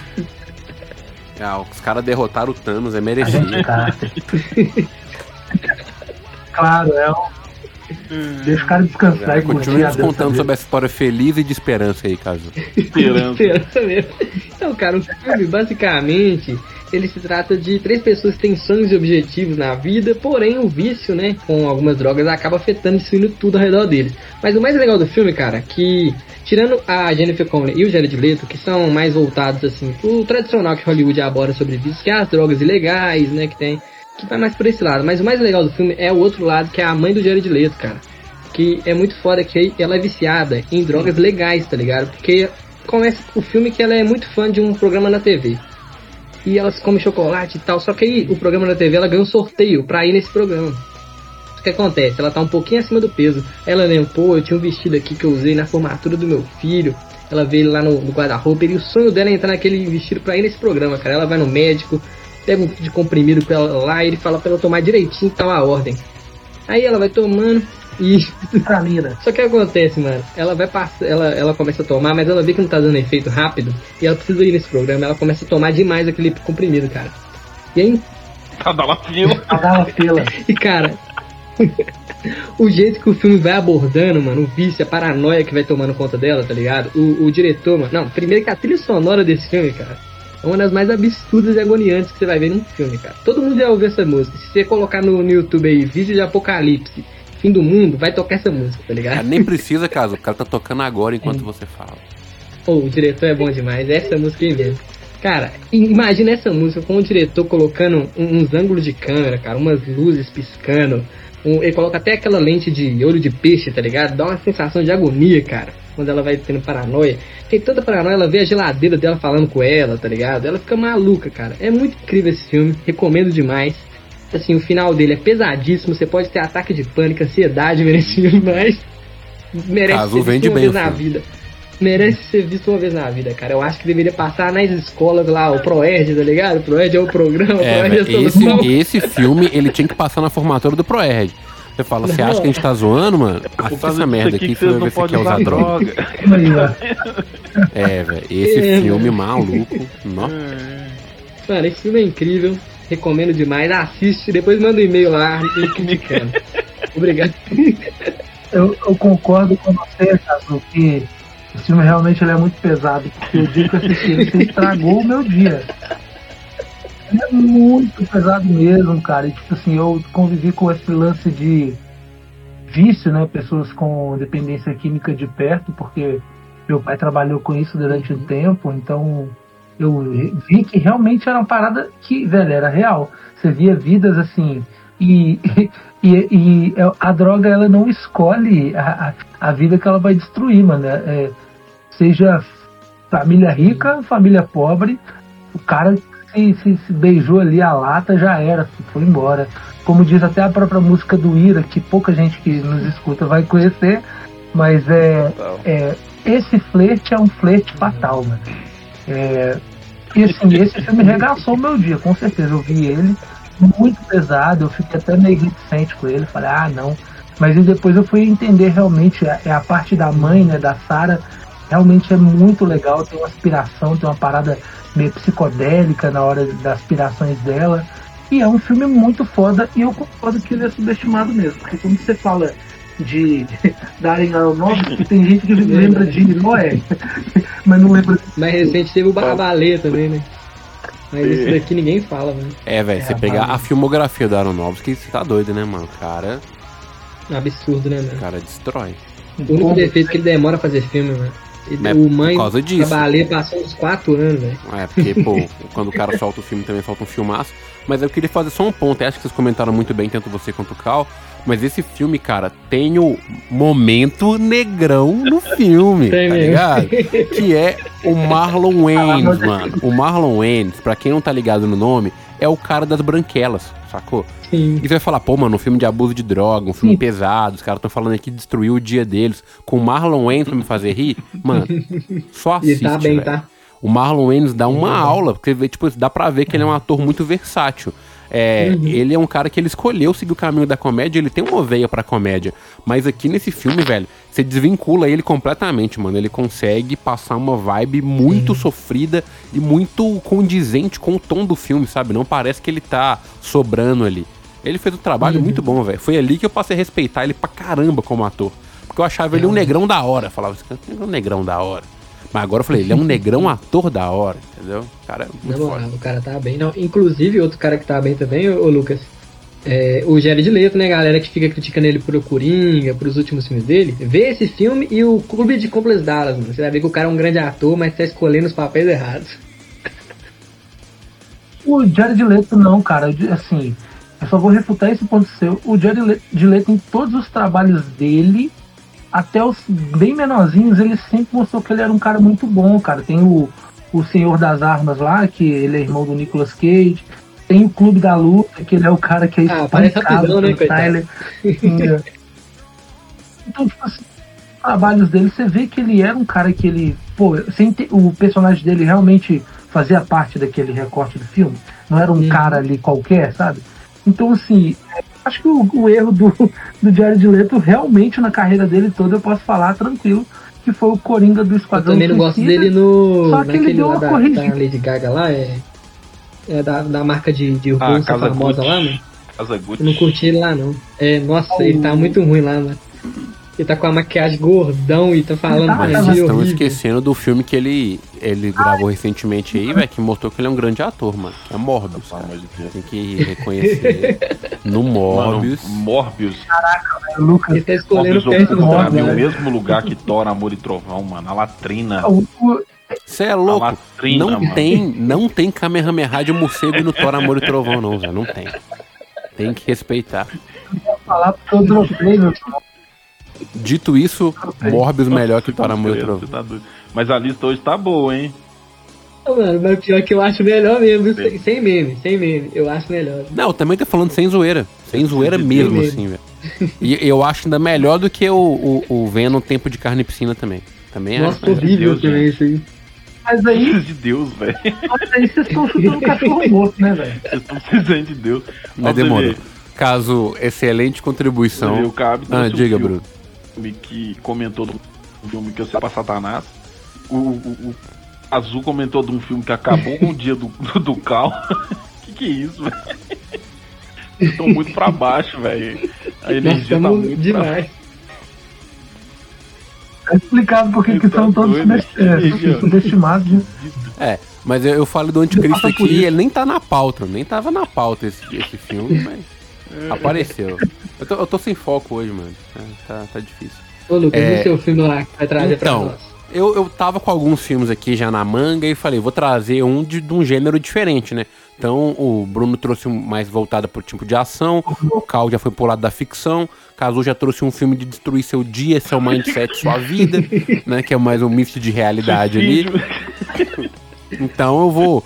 Ah, os caras derrotaram o Thanos, é merecido. claro, é um. Deixa o cara descansar é, e Continue nos contando sobre essa história feliz e de esperança aí, caso. Esperança. esperança mesmo. Então, cara, o filme basicamente ele se trata de três pessoas que têm sonhos e objetivos na vida, porém o vício, né, com algumas drogas acaba afetando e destruindo tudo ao redor deles. Mas o mais legal do filme, cara, que tirando a Jennifer Connelly e o Jared Leto, que são mais voltados assim pro tradicional que Hollywood aborda sobre vício, que é as drogas ilegais, né, que tem que vai mais por esse lado. Mas o mais legal do filme é o outro lado, que é a mãe do Jared Leto, cara. Que é muito foda que ela é viciada em drogas legais, tá ligado? Porque começa o filme que ela é muito fã de um programa na TV e elas comem chocolate e tal. Só que aí o programa da TV ela ganha um sorteio pra ir nesse programa. O que acontece? Ela tá um pouquinho acima do peso. Ela lembra, pô, eu tinha um vestido aqui que eu usei na formatura do meu filho. Ela veio lá no, no guarda-roupa e o sonho dela é entrar naquele vestido pra ir nesse programa, cara. Ela vai no médico, pega um de comprimido pra ela lá e ele fala pra ela tomar direitinho, tá uma ordem. Aí ela vai tomando, e vitamina. Só que acontece, mano, ela vai passar, ela, ela começa a tomar, mas ela vê que não tá dando efeito rápido e ela precisa ir nesse programa, ela começa a tomar demais aquele comprimido, cara. E aí. Tadalafila. Tadalafila. e cara, o jeito que o filme vai abordando, mano, o vício, a paranoia que vai tomando conta dela, tá ligado? O, o diretor, mano. Não, primeiro que a trilha sonora desse filme, cara, é uma das mais absurdas e agoniantes que você vai ver num filme, cara. Todo mundo já ouviu essa música. Se você colocar no, no YouTube aí, vídeo de apocalipse fim do mundo, vai tocar essa música, tá ligado? nem precisa, caso. O cara tá tocando agora enquanto é. você fala. Pô, o diretor é bom demais. Essa música aí mesmo. Cara, imagina essa música com o diretor colocando uns ângulos de câmera, cara, umas luzes piscando. Um, ele coloca até aquela lente de olho de peixe, tá ligado? Dá uma sensação de agonia, cara. Quando ela vai tendo paranoia. Tem tanta paranoia, ela vê a geladeira dela falando com ela, tá ligado? Ela fica maluca, cara. É muito incrível esse filme. Recomendo demais assim, o final dele é pesadíssimo, você pode ter ataque de pânico, ansiedade merece mas merece Caso ser visto uma vez na vida. Merece ser visto uma vez na vida, cara. Eu acho que deveria passar nas escolas lá, o Proerd, tá ligado? O Proerd é o programa, é, o Proerd é esse, esse filme, ele tinha que passar na formatura do Proerd. Você fala, você acha que a gente tá zoando, mano? Assista essa merda aqui, que você vai ver se quer usar droga. droga. é, velho, esse é, filme maluco. Nossa. Mano, esse filme é incrível. Recomendo demais. Assiste, depois manda um e-mail lá criticando. Obrigado. Eu, eu, concordo com você, Caso, que o filme realmente ele é muito pesado. Porque o dia que eu assisti você estragou o meu dia. Ele é muito pesado mesmo, cara. E, tipo assim, eu convivi com esse lance de vício, né? Pessoas com dependência química de perto, porque meu pai trabalhou com isso durante um tempo, então eu vi que realmente era uma parada que, velho, era real. Você via vidas assim. E, e, e a droga ela não escolhe a, a, a vida que ela vai destruir, mano. É, é seja família rica, família pobre, o cara se, se, se, beijou ali a lata, já era, foi embora. Como diz até a própria música do Ira, que pouca gente que nos escuta vai conhecer, mas é, é esse flerte é um flerte fatal, mano. É, e assim, esse filme regaçou o meu dia, com certeza. Eu vi ele muito pesado, eu fiquei até meio reticente com ele, falei, ah não. Mas depois eu fui entender realmente é, é a parte da mãe, né, da Sara, realmente é muito legal, tem uma aspiração, tem uma parada meio psicodélica na hora das aspirações dela. E é um filme muito foda e eu concordo que ele é subestimado mesmo, porque quando você fala de darem Aronofsky, tem gente que lembra de Noé, mas não lembra. Mais recente teve o Barbalê também, né? Mas esse daqui ninguém fala, velho. É, velho, é, você pegar a filmografia do Aronofsky, você tá doido, né, mano? Cara. Absurdo, né, mano? O cara destrói. O único defeito é que ele demora a fazer filme. É o mãe por causa disso. Balé passou uns 4 anos, velho. É, porque, pô, quando o cara solta o filme também solta um filmaço. Mas eu queria fazer só um ponto. Eu acho que vocês comentaram muito bem, tanto você quanto o Cal. Mas esse filme, cara, tem o momento negrão no filme, tem tá mesmo. ligado? Que é o Marlon Wayans, mano. O Marlon Wayans, pra quem não tá ligado no nome, é o cara das branquelas, sacou? Sim. E você vai falar, pô, mano, um filme de abuso de droga, um filme Sim. pesado, os caras estão falando aqui que destruiu o dia deles, com o Marlon Wayans pra me fazer rir, mano, só assiste, E tá bem, véio. tá? O Marlon Wayans dá uma aula, porque tipo, dá pra ver que ele é um ator muito versátil. É, uhum. Ele é um cara que ele escolheu seguir o caminho da comédia, ele tem uma veia pra comédia. Mas aqui nesse filme, velho, você desvincula ele completamente, mano. Ele consegue passar uma vibe muito uhum. sofrida e muito condizente com o tom do filme, sabe? Não parece que ele tá sobrando ali. Ele fez um trabalho uhum. muito bom, velho. Foi ali que eu passei a respeitar ele pra caramba como ator. Porque eu achava ele um negrão da hora. falava, é um negrão da hora. Mas agora eu falei, ele é um negrão ator da hora, entendeu? O cara é muito Não, o cara tá bem. Não, inclusive, outro cara que tá bem também, ô, Lucas, é, o Jared Leto, né, galera que fica criticando ele por o Coringa, por os últimos filmes dele, vê esse filme e o Clube de Compras Dallas, mano. Você vai ver que o cara é um grande ator, mas tá escolhendo os papéis errados. O Jared Leto não, cara, assim, eu só vou refutar esse ponto seu. O Jared Leto, em todos os trabalhos dele, até os bem menorzinhos, ele sempre mostrou que ele era um cara muito bom, cara. Tem o, o Senhor das Armas lá, que ele é irmão do Nicolas Cage. Tem o Clube da Luta, que ele é o cara que é ah, parece rapidão, né, Tyler. então, tipo assim, os trabalhos dele, você vê que ele era um cara que ele. Pô, o personagem dele realmente fazia parte daquele recorte do filme. Não era um hum. cara ali qualquer, sabe? Então, assim, acho que o, o, erro do, do Jared Leto, realmente na carreira dele toda, eu posso falar tranquilo, que foi o Coringa do Esquadrão Eu também não gosto dele no. Só que ele deu uma da, corrigida. Da Lady Gaga lá, é. É da, da marca de, de ah, bolsa famosa Gucci. lá, mano. Casa Gucci. Eu não curti ele lá, não. É, nossa, oh. ele tá muito ruim lá, mano. Ele tá com a maquiagem gordão e tá falando tá, Mas vocês estão esquecendo do filme que ele, ele gravou recentemente aí, velho, que mostrou que ele é um grande ator, mano. Que é Morbius. Tem que reconhecer. no Morbius. Mano, Morbius. Caraca, velho, Lucas. Ele tá escolhendo Morbius, o Morbius, no mesmo lugar que Thor, Amor e Trovão, mano. A latrina. Você é louco. Latrina, não mano. tem, não tem Kamehameha de morcego no Thor, Amor e Trovão, não, velho. Não tem. Tem que respeitar. Eu falar porque eu dropei, meu Dito isso, Morbius melhor que e Trovão. Tá mas a lista hoje tá boa, hein? Mano, mas pior que eu acho melhor mesmo, sem, sem meme, sem meme, eu acho melhor. Não, também tô falando sem zoeira, sem zoeira mesmo, assim, velho. E eu acho ainda melhor do que o, o, o Venom Tempo de Carne e Piscina também. Também Nossa, acho. horrível Deus, também isso aí. Mas aí. de Deus, velho. Mas aí vocês estão chutando cachorro morto, né, velho? Vocês estão precisando de Deus. Mas demorou. Caso, excelente contribuição. O Cabe ah, diga, um Que comentou do filme que eu sei pra Satanás. O, o, o, Azul comentou de um filme que acabou com o dia do, do, do Cal. que que é isso, velho? Estão muito pra baixo, velho. A energia tá muito demais. Pra... É explicado porque que são todos subestimados. É, mas eu, eu falo do Anticristo aqui e ele nem tá na pauta, nem tava na pauta esse, esse filme, mas é. apareceu. Eu tô, eu tô sem foco hoje, mano. É, tá, tá difícil. Ô, Lucas, é... e o seu filme lá que vai trazer então, pra nós? Eu, eu tava com alguns filmes aqui já na manga e falei, vou trazer um de, de um gênero diferente, né? Então o Bruno trouxe um mais voltado pro tipo de ação, o Cal já foi pro lado da ficção, Cazu já trouxe um filme de destruir seu dia, seu mindset, sua vida, né? Que é mais um misto de realidade ali. Então eu vou,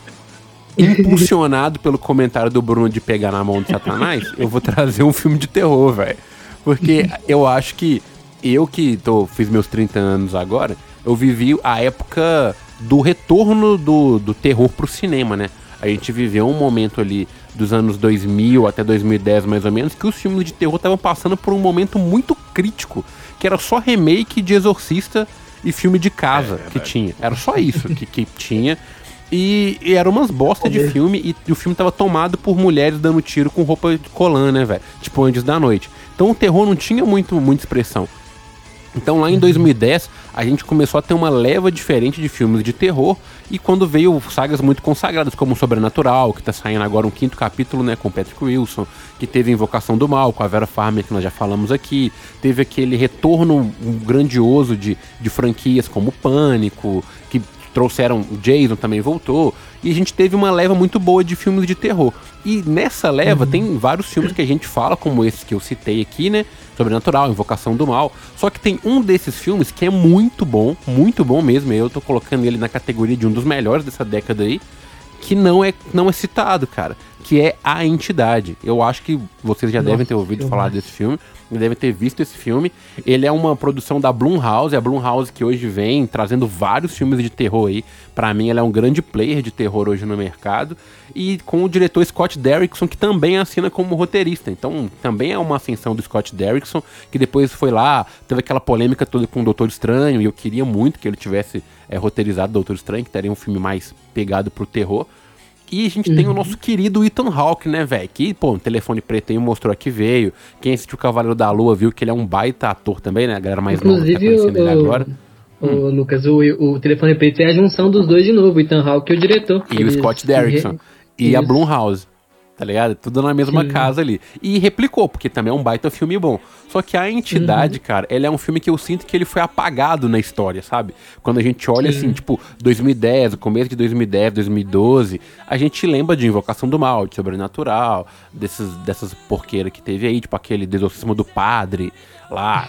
impulsionado pelo comentário do Bruno de pegar na mão de Satanás, eu vou trazer um filme de terror, velho. Porque eu acho que eu que tô, fiz meus 30 anos agora, eu vivi a época do retorno do, do terror pro cinema, né? A gente viveu um momento ali dos anos 2000 até 2010 mais ou menos, que os filmes de terror estavam passando por um momento muito crítico, que era só remake de Exorcista e filme de casa é, que tinha. Era só isso que, que tinha. E, e eram umas bosta de filme e, e, o filme tava tomado por mulheres dando tiro com roupa de colã, né, velho? Tipo, antes da noite. Então o terror não tinha muito, muita expressão. Então lá em 2010 a gente começou a ter uma leva diferente de filmes de terror e quando veio sagas muito consagradas como Sobrenatural, que está saindo agora um quinto capítulo, né, com Patrick Wilson, que teve Invocação do Mal com a Vera Farmer que nós já falamos aqui, teve aquele retorno grandioso de, de franquias como Pânico, que trouxeram o Jason também voltou e a gente teve uma leva muito boa de filmes de terror. E nessa leva uhum. tem vários filmes que a gente fala, como esse que eu citei aqui, né? Sobrenatural, Invocação do Mal. Só que tem um desses filmes que é muito bom, muito bom mesmo. Eu tô colocando ele na categoria de um dos melhores dessa década aí, que não é, não é citado, cara. Que é A Entidade. Eu acho que vocês já Nossa, devem ter ouvido falar desse filme devem ter visto esse filme. Ele é uma produção da Blumhouse, a Blumhouse que hoje vem trazendo vários filmes de terror aí. Para mim, ela é um grande player de terror hoje no mercado. E com o diretor Scott Derrickson, que também assina como roteirista. Então, também é uma ascensão do Scott Derrickson, que depois foi lá, teve aquela polêmica toda com o Doutor Estranho, e eu queria muito que ele tivesse é, roteirizado Doutor Estranho, que teria um filme mais pegado pro terror. E a gente uhum. tem o uhum. nosso querido Ethan Hawke, né, velho? Que, pô, um telefone preto aí mostrou que veio. Quem assistiu o Cavaleiro da Lua viu que ele é um baita ator também, né? A galera mais Inclusive, nova tá o, ele agora. O, hum. Lucas, o, o telefone preto é a junção dos dois de novo, o Ethan Hawke e o diretor. E o Scott Derrickson. E Isso. a Blumhouse tá ligado? Tudo na mesma Sim. casa ali. E replicou, porque também é um baita filme bom. Só que a entidade, uhum. cara, ele é um filme que eu sinto que ele foi apagado na história, sabe? Quando a gente olha Sim. assim, tipo, 2010, o começo de 2010, 2012, a gente lembra de Invocação do Mal, de Sobrenatural, desses, dessas porqueiras que teve aí, tipo aquele Desocismo do Padre lá,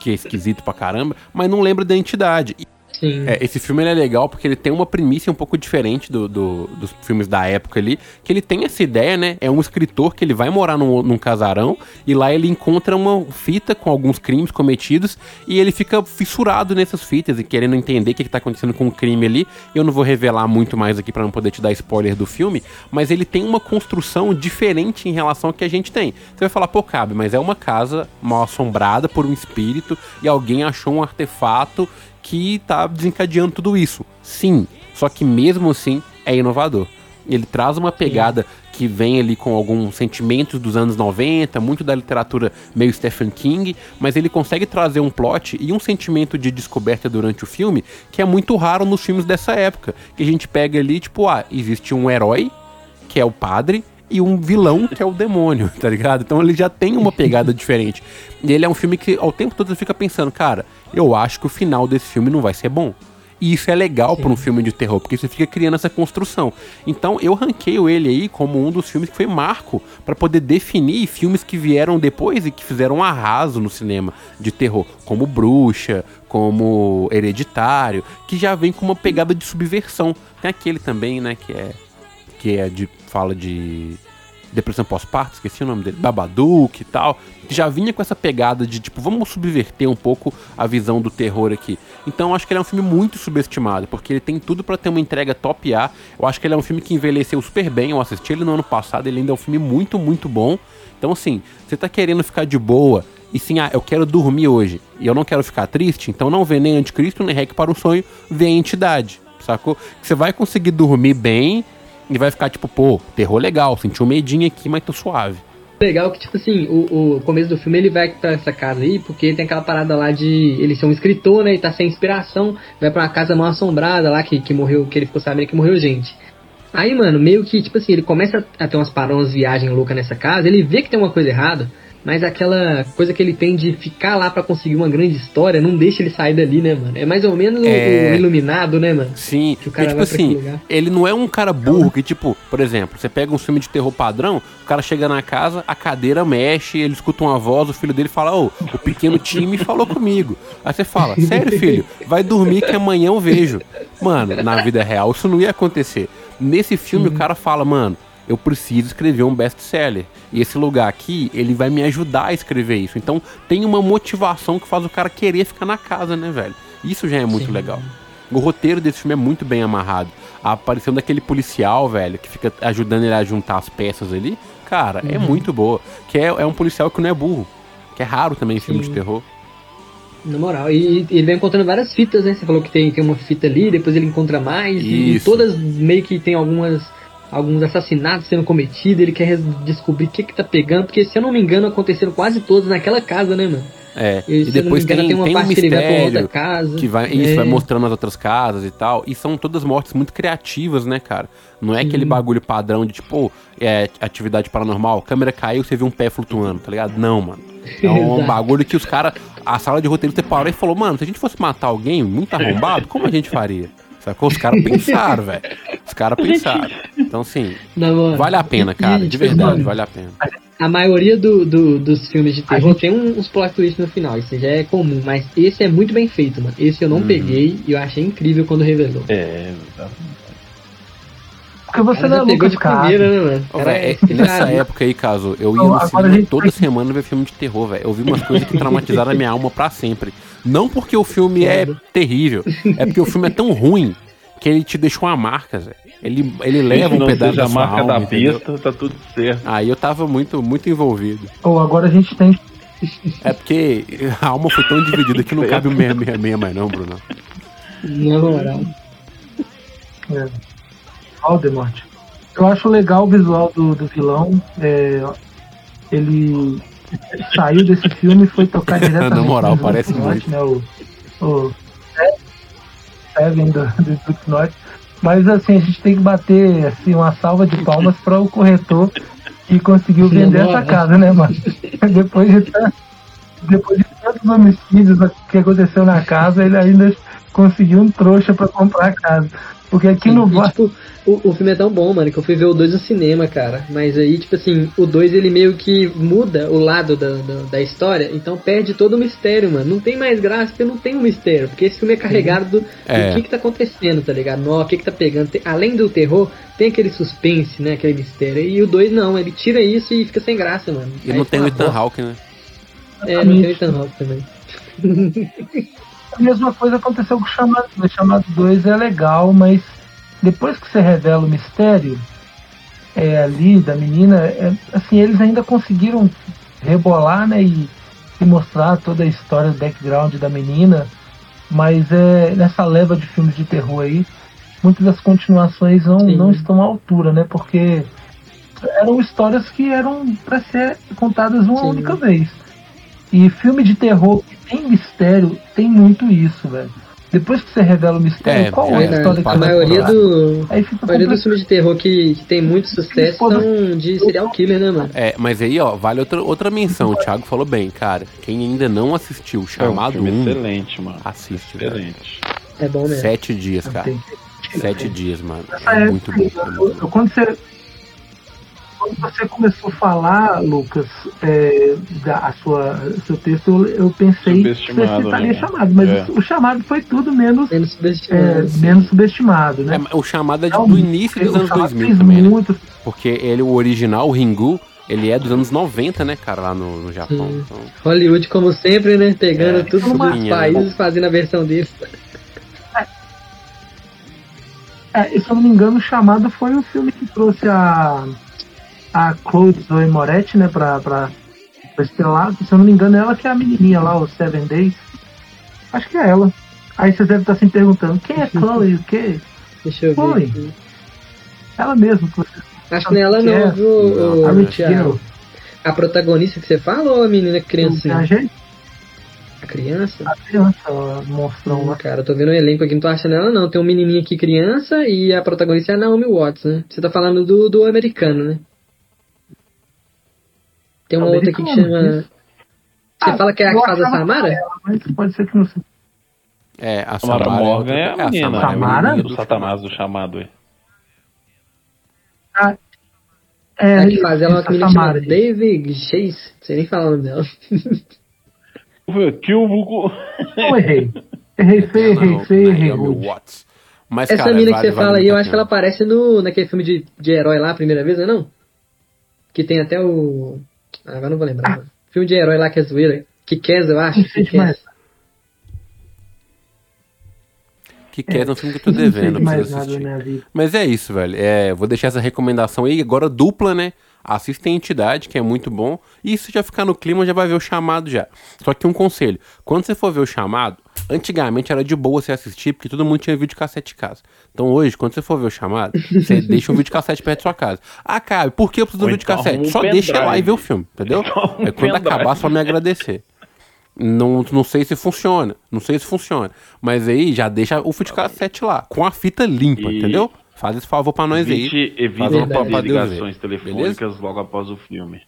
que é esquisito pra caramba, mas não lembra da entidade. É, esse filme é legal porque ele tem uma premissa um pouco diferente do, do, dos filmes da época ali, que ele tem essa ideia, né? É um escritor que ele vai morar num, num casarão e lá ele encontra uma fita com alguns crimes cometidos e ele fica fissurado nessas fitas e querendo entender o que, está acontecendo com o crime ali. Eu não vou revelar muito mais aqui para não poder te dar spoiler do filme, mas ele tem uma construção diferente em relação ao que a gente tem. Você vai falar, pô, cabe, mas é uma casa mal assombrada por um espírito e alguém achou um artefato que tá desencadeando tudo isso. Sim, só que mesmo assim é inovador. Ele traz uma pegada que vem ali com alguns sentimentos dos anos 90, muito da literatura meio Stephen King, mas ele consegue trazer um plot e um sentimento de descoberta durante o filme que é muito raro nos filmes dessa época. Que a gente pega ali, tipo, ah, existe um herói, que é o padre, e um vilão que é o demônio, tá ligado? Então ele já tem uma pegada diferente. E ele é um filme que ao tempo todo você fica pensando, cara, eu acho que o final desse filme não vai ser bom. E isso é legal para um filme de terror, porque você fica criando essa construção. Então eu ranqueio ele aí como um dos filmes que foi marco para poder definir filmes que vieram depois e que fizeram um arraso no cinema de terror, como Bruxa, como Hereditário, que já vem com uma pegada de subversão. Tem aquele também, né, que é que é de fala de Depressão Pós-Parto, esqueci o nome dele, Babadook e tal, que já vinha com essa pegada de, tipo, vamos subverter um pouco a visão do terror aqui. Então acho que ele é um filme muito subestimado, porque ele tem tudo para ter uma entrega top A. Eu acho que ele é um filme que envelheceu super bem, eu assisti ele no ano passado, ele ainda é um filme muito, muito bom. Então assim, você tá querendo ficar de boa e sim, ah, eu quero dormir hoje e eu não quero ficar triste, então não vê nem Anticristo, nem Rec para o Sonho, vê a entidade, sacou? Você vai conseguir dormir bem e vai ficar tipo, pô, terror legal, senti um medinho aqui, mas tô suave. Legal que, tipo assim, o, o começo do filme ele vai pra essa casa aí, porque tem aquela parada lá de. Ele ser um escritor, né? E tá sem inspiração, vai pra uma casa mal assombrada lá, que, que morreu, que ele ficou sabendo que morreu gente. Aí, mano, meio que, tipo assim, ele começa a ter umas paradas, viagens loucas nessa casa, ele vê que tem uma coisa errada, mas aquela coisa que ele tem de ficar lá para conseguir uma grande história não deixa ele sair dali, né, mano? É mais ou menos é... o iluminado, né, mano? Sim, que o cara tipo assim, ele não é um cara burro que, tipo, por exemplo, você pega um filme de terror padrão, o cara chega na casa, a cadeira mexe, ele escuta uma voz, o filho dele fala, ô, oh, o pequeno time falou comigo. Aí você fala, sério, filho, vai dormir que amanhã eu vejo. Mano, na vida real isso não ia acontecer. Nesse filme uhum. o cara fala, mano, eu preciso escrever um best-seller. E esse lugar aqui, ele vai me ajudar a escrever isso. Então tem uma motivação que faz o cara querer ficar na casa, né, velho? Isso já é muito Sim. legal. O roteiro desse filme é muito bem amarrado. A aparição daquele policial, velho, que fica ajudando ele a juntar as peças ali, cara, é uhum. é muito boa. Que é, é um policial que não é burro. Que é raro também em filme de terror. Na moral, e, e ele vai encontrando várias fitas, né? Você falou que tem, tem uma fita ali, depois ele encontra mais, Isso. e todas meio que tem algumas alguns assassinatos sendo cometidos, ele quer descobrir o que que tá pegando, porque se eu não me engano aconteceram quase todos naquela casa, né, mano? É, e, e depois engano, tem, tem, uma tem parte um mistério que casa. Que vai, isso, é. vai mostrando as outras casas e tal. E são todas mortes muito criativas, né, cara? Não é Sim. aquele bagulho padrão de tipo, é, atividade paranormal, câmera caiu, você viu um pé flutuando, tá ligado? Não, mano. É um bagulho que os caras. A sala de roteiro você parou e falou, mano, se a gente fosse matar alguém muito arrombado, como a gente faria? Sacou? Os caras pensaram, velho. Os caras pensaram. Então, assim, Não, vale a pena, cara. De verdade, vale a pena. A maioria do, do, dos filmes de terror gente... tem uns plot twists no final. Isso já é comum. Mas esse é muito bem feito, mano. Esse eu não hum. peguei e eu achei incrível quando revelou. É, porque você não é Lucas de primeira, né, mano? Oh, véio, é, nessa época aí, caso, eu ia no cinema toda semana ver filme de terror, velho. Eu vi umas coisas que traumatizaram a minha alma pra sempre. Não porque o filme é terrível, é porque o filme é tão ruim que ele te deixou uma marca, Zé. Ele, ele leva um pedaço da a marca alma, da pista, tá tudo certo. Aí eu tava muito, muito envolvido. Ou oh, agora a gente tem. É porque a alma foi tão dividida que não cabe o 666 mais, não, Bruno. Não, moral. É. Voldemort. Eu acho legal o visual do, do vilão. É, ele saiu desse filme e foi tocar diretamente. Na moral, parece muito. Né, o, o Seven do, do Slipknot. Mas assim, a gente tem que bater assim, uma salva de palmas para o corretor que conseguiu vender essa casa, né, mano? depois, de, depois de tantos homicídios que aconteceu na casa, ele ainda conseguiu um trouxa para comprar a casa. Porque aqui Sim, no e, tipo, o, o filme é tão bom, mano, que eu fui ver o 2 no cinema, cara. Mas aí, tipo assim, o 2 ele meio que muda o lado da, da, da, história, então perde todo o mistério, mano. Não tem mais graça porque não tem um mistério. Porque esse filme é carregado do, é. do que que tá acontecendo, tá ligado? No, o que que tá pegando. Tem, além do terror, tem aquele suspense, né? Aquele mistério. E o 2 não, ele tira isso e fica sem graça, mano. E aí não tem o Ethan Hawke, né? É, não tem o Ethan Hawke também. A mesma coisa aconteceu com o Chamado 2. O Chamado 2 é legal, mas depois que você revela o mistério é, ali da menina, é, assim, eles ainda conseguiram rebolar né, e, e, mostrar toda a história, o background da menina, mas é, nessa leva de filmes de terror aí, muitas das continuações não, não estão à altura, né? Porque eram histórias que eram para ser contadas uma Sim. única vez. E filme de terror que tem mistério tem muito isso, velho. Depois que você revela o mistério, é, qual é, a história que A maioria, do, a maioria dos filmes de terror que, que tem muito sucesso são de serial killer, né, mano? É, mas aí, ó, vale outra, outra menção. O Thiago falou bem, cara. Quem ainda não assistiu Chamado é um 1, excelente, mano. Assiste, excelente. Velho. É bom mesmo. Sete dias, cara. Sete dias, mano. É muito bom. Quando você quando você começou a falar, Lucas, é, da a sua, seu texto, eu, eu pensei que você estaria né? chamado, mas é. o, o, chamado foi tudo menos, menos subestimado. É, menos subestimado né? É, o chamado é de, do início dos anos 2000 também, né? muito, né? Porque ele, o original, o Ringu, ele é dos anos 90, né, cara, lá no, no Japão. Então... Hollywood, como sempre, né? Pegando é, tudo os né? países, né? fazendo a versão deles. É, se eu não me engano, o chamado foi o filme que trouxe a, a Chloe Zoe Moretti, né, pra, pra, pra estrelar. Se eu não me engano, ela que é a menininha lá, o Seven Days. Acho que é ela. Aí vocês devem estar se perguntando, quem é Chloe? O quê? Deixa eu Chloe. ver. Ela mesma. Acho que não é ela não, é. viu? O, a, a, protagonista que você fala ou a menina criancinha? A gente? A criança? A criança, monstrão lá. Cara, eu tô vendo o elenco aqui, não tô achando ela não. Tem um menininho aqui criança e a protagonista é a Naomi Watts, né? Você tá falando do, do americano, né? Tem uma outra aqui que chama... Você ah, fala que é a que faz a Samara? Ela, mas pode ser que não seja. É, a Samara, Samara Morgan é a menina, é a Samara, é a menina do Satanás do chamado aí. Ah, é, a que faz ela é uma menina chamada David Chase, não sei nem falar o nome dela. Que o Eu errei. Errei feio, errei feio, errei Mas, Essa cara, mina que você fala aí, eu acho que ela aparece no, naquele filme de, de herói lá, a primeira vez, não é não? Que tem até o... Ah, agora não vou lembrar. Ah. Filme de herói lá que é zoeira. Que quer, eu acho. Que quer. Que quer é um filme que eu tô devendo pra assistir. Mas é isso, velho. É, vou deixar essa recomendação aí, agora dupla, né? Assista a entidade, que é muito bom, e se já ficar no clima, já vai ver o chamado já. Só que um conselho, quando você for ver o chamado, antigamente era de boa você assistir, porque todo mundo tinha vídeo cassete em casa. Então hoje, quando você for ver o chamado, você deixa o vídeo cassete perto da sua casa. Ah, cara, por que eu preciso do vídeo então cassete? Só deixa lá e ver o filme, entendeu? Então, é quando acabar, só me agradecer. Não, não sei se funciona, não sei se funciona. Mas aí já deixa o vídeo cassete lá, com a fita limpa, e... entendeu? Faz esse favor pra nós evite, aí. Evite uma ligações telefônicas Beleza? logo após o filme.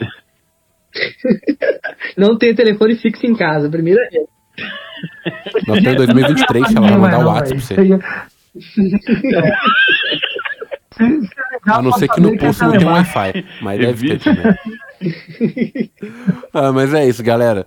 Não tem telefone fixo em casa, primeira vez. Nós temos 2023, ela vai mandar o WhatsApp pra você. A não ser que no posto não tenha Wi-Fi, mas deve ter também. ah, mas é isso, galera.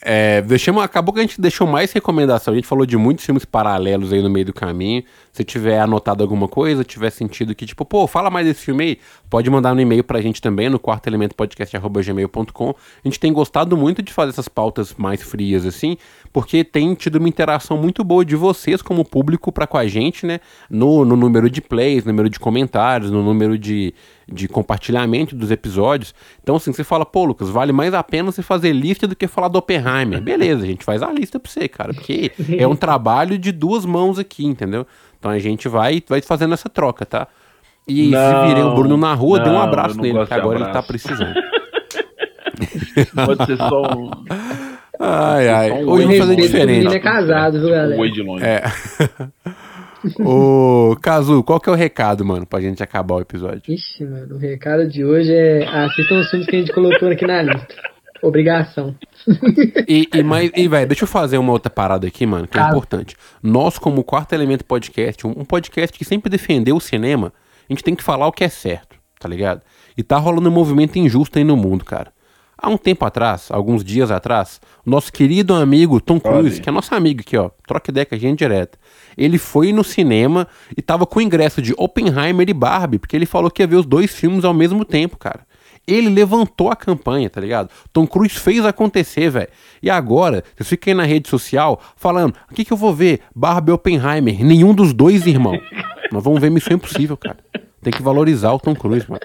É, deixamos, acabou que a gente deixou mais recomendação. A gente falou de muitos filmes paralelos aí no meio do caminho. Se tiver anotado alguma coisa, tiver sentido que, tipo, pô, fala mais desse filme aí, pode mandar no e-mail pra gente também, no quarto elemento podcast.gmail.com. A gente tem gostado muito de fazer essas pautas mais frias, assim, porque tem tido uma interação muito boa de vocês como público para com a gente, né? No, no número de plays, no número de comentários, no número de, de compartilhamento dos episódios. Então, assim, você fala, pô, Lucas, vale mais a pena você fazer lista do que falar do Oppenheimer. Beleza, a gente faz a lista pra você, cara, porque é um trabalho de duas mãos aqui, entendeu? Então a gente vai, vai fazendo essa troca, tá? E não, se virei o Bruno na rua, não, dê um abraço nele, que agora ele tá precisando. Pode ser só um. Ai, ai. Um Hoje vamos fazer diferente. Ele é casado, viu, galera? Oi de longe. É. Ô, Cazu, qual que é o recado, mano, pra gente acabar o episódio? Ixi, mano, o recado de hoje é assistam os filmes que a gente colocou aqui na lista. Obrigação. e, e, mas, e velho, deixa eu fazer uma outra parada aqui, mano, que é importante. Nós, como Quarto Elemento Podcast, um, um podcast que sempre defendeu o cinema, a gente tem que falar o que é certo, tá ligado? E tá rolando um movimento injusto aí no mundo, cara. Há um tempo atrás, alguns dias atrás, nosso querido amigo Tom Cruise, que é nosso amigo aqui, ó, troca ideia com a gente direto. Ele foi no cinema e tava com o ingresso de Oppenheimer e Barbie, porque ele falou que ia ver os dois filmes ao mesmo tempo, cara. Ele levantou a campanha, tá ligado? Tom Cruise fez acontecer, velho. E agora, vocês ficam aí na rede social falando: o que, que eu vou ver? Barbie Oppenheimer. Nenhum dos dois, irmão. Nós vamos ver Missão Impossível, cara. Tem que valorizar o Tom Cruise, mano.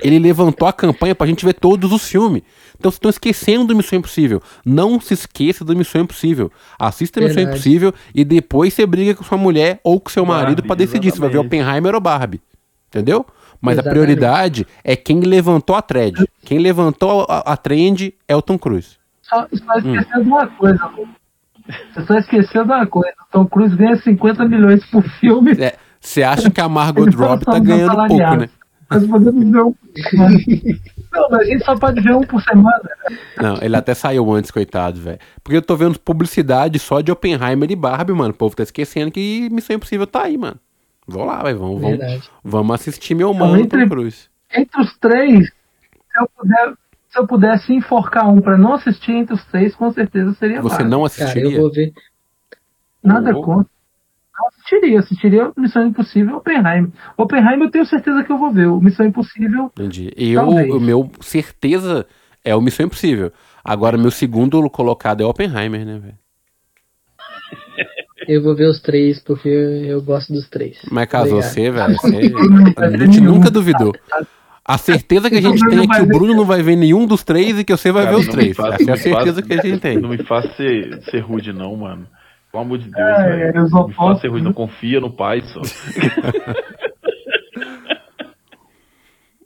Ele levantou a campanha pra gente ver todos os filmes. Então vocês estão esquecendo do Missão Impossível. Não se esqueça do Missão Impossível. Assista Verdade. Missão Impossível e depois você briga com sua mulher ou com seu marido para decidir se vai ver Oppenheimer ou Barbie. Entendeu? Mas Exatamente. a prioridade é quem levantou a thread. Quem levantou a, a trend é o Tom Cruise. Só, só esqueceu hum. de uma coisa, Você só esqueceu de uma coisa. O Tom Cruise ganha 50 milhões por filme. Você é, acha que a Margot Robbie tá ganhando pouco, né? Nós podemos ver um Não, mas a gente só pode ver um por semana. Não, ele até saiu antes, coitado, velho. Porque eu tô vendo publicidade só de Oppenheimer e Barbie, mano. O povo tá esquecendo que Missão Impossível tá aí, mano. Vou lá, vai, vamos, vamos, vamos assistir meu mano entre, Cruise. Entre os três, se eu, puder, se eu pudesse enforcar um pra não assistir entre os três, com certeza seria Você não assistiria? Cara, eu vou ver. Nada oh. contra. assistiria. Assistiria Missão Impossível Oppenheimer. Oppenheimer eu tenho certeza que eu vou ver. O Missão Impossível. Entendi. Eu, o meu certeza é o Missão Impossível. Agora, meu segundo colocado é Oppenheimer, né, velho? Eu vou ver os três, porque eu gosto dos três. Mas caso você, velho, a gente nunca duvidou. A certeza que a gente tem é que o Bruno não vai ver nenhum dos três e que você vai Cara, ver os três. Essa é a certeza que a gente tem. Não me faça ser, ser rude, não, mano. Pelo amor de Deus, é, velho. Não me faça ser rude, não confia no pai só.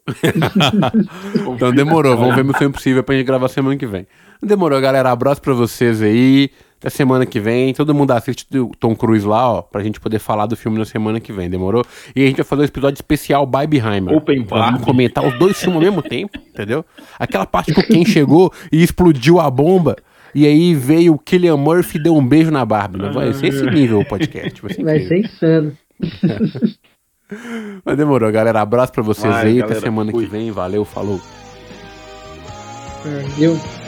então demorou, vamos ver Missão Impossível pra gente gravar semana que vem. Demorou, galera. Abraço pra vocês aí. Até semana que vem. Todo mundo assiste o Tom Cruise lá, ó, pra gente poder falar do filme na semana que vem. Demorou? E a gente vai fazer um episódio especial Barbieheimer. Open Bar. Vamos comentar os dois filmes ao mesmo tempo, entendeu? Aquela parte que quem chegou e explodiu a bomba. E aí veio o Killian Murphy e deu um beijo na Barbie. Né? Vai ser esse nível o podcast. Vai ser, vai ser insano. Mas demorou, galera. Abraço pra vocês Vai, aí. Galera, Até semana fui. que vem. Valeu, falou. Valeu.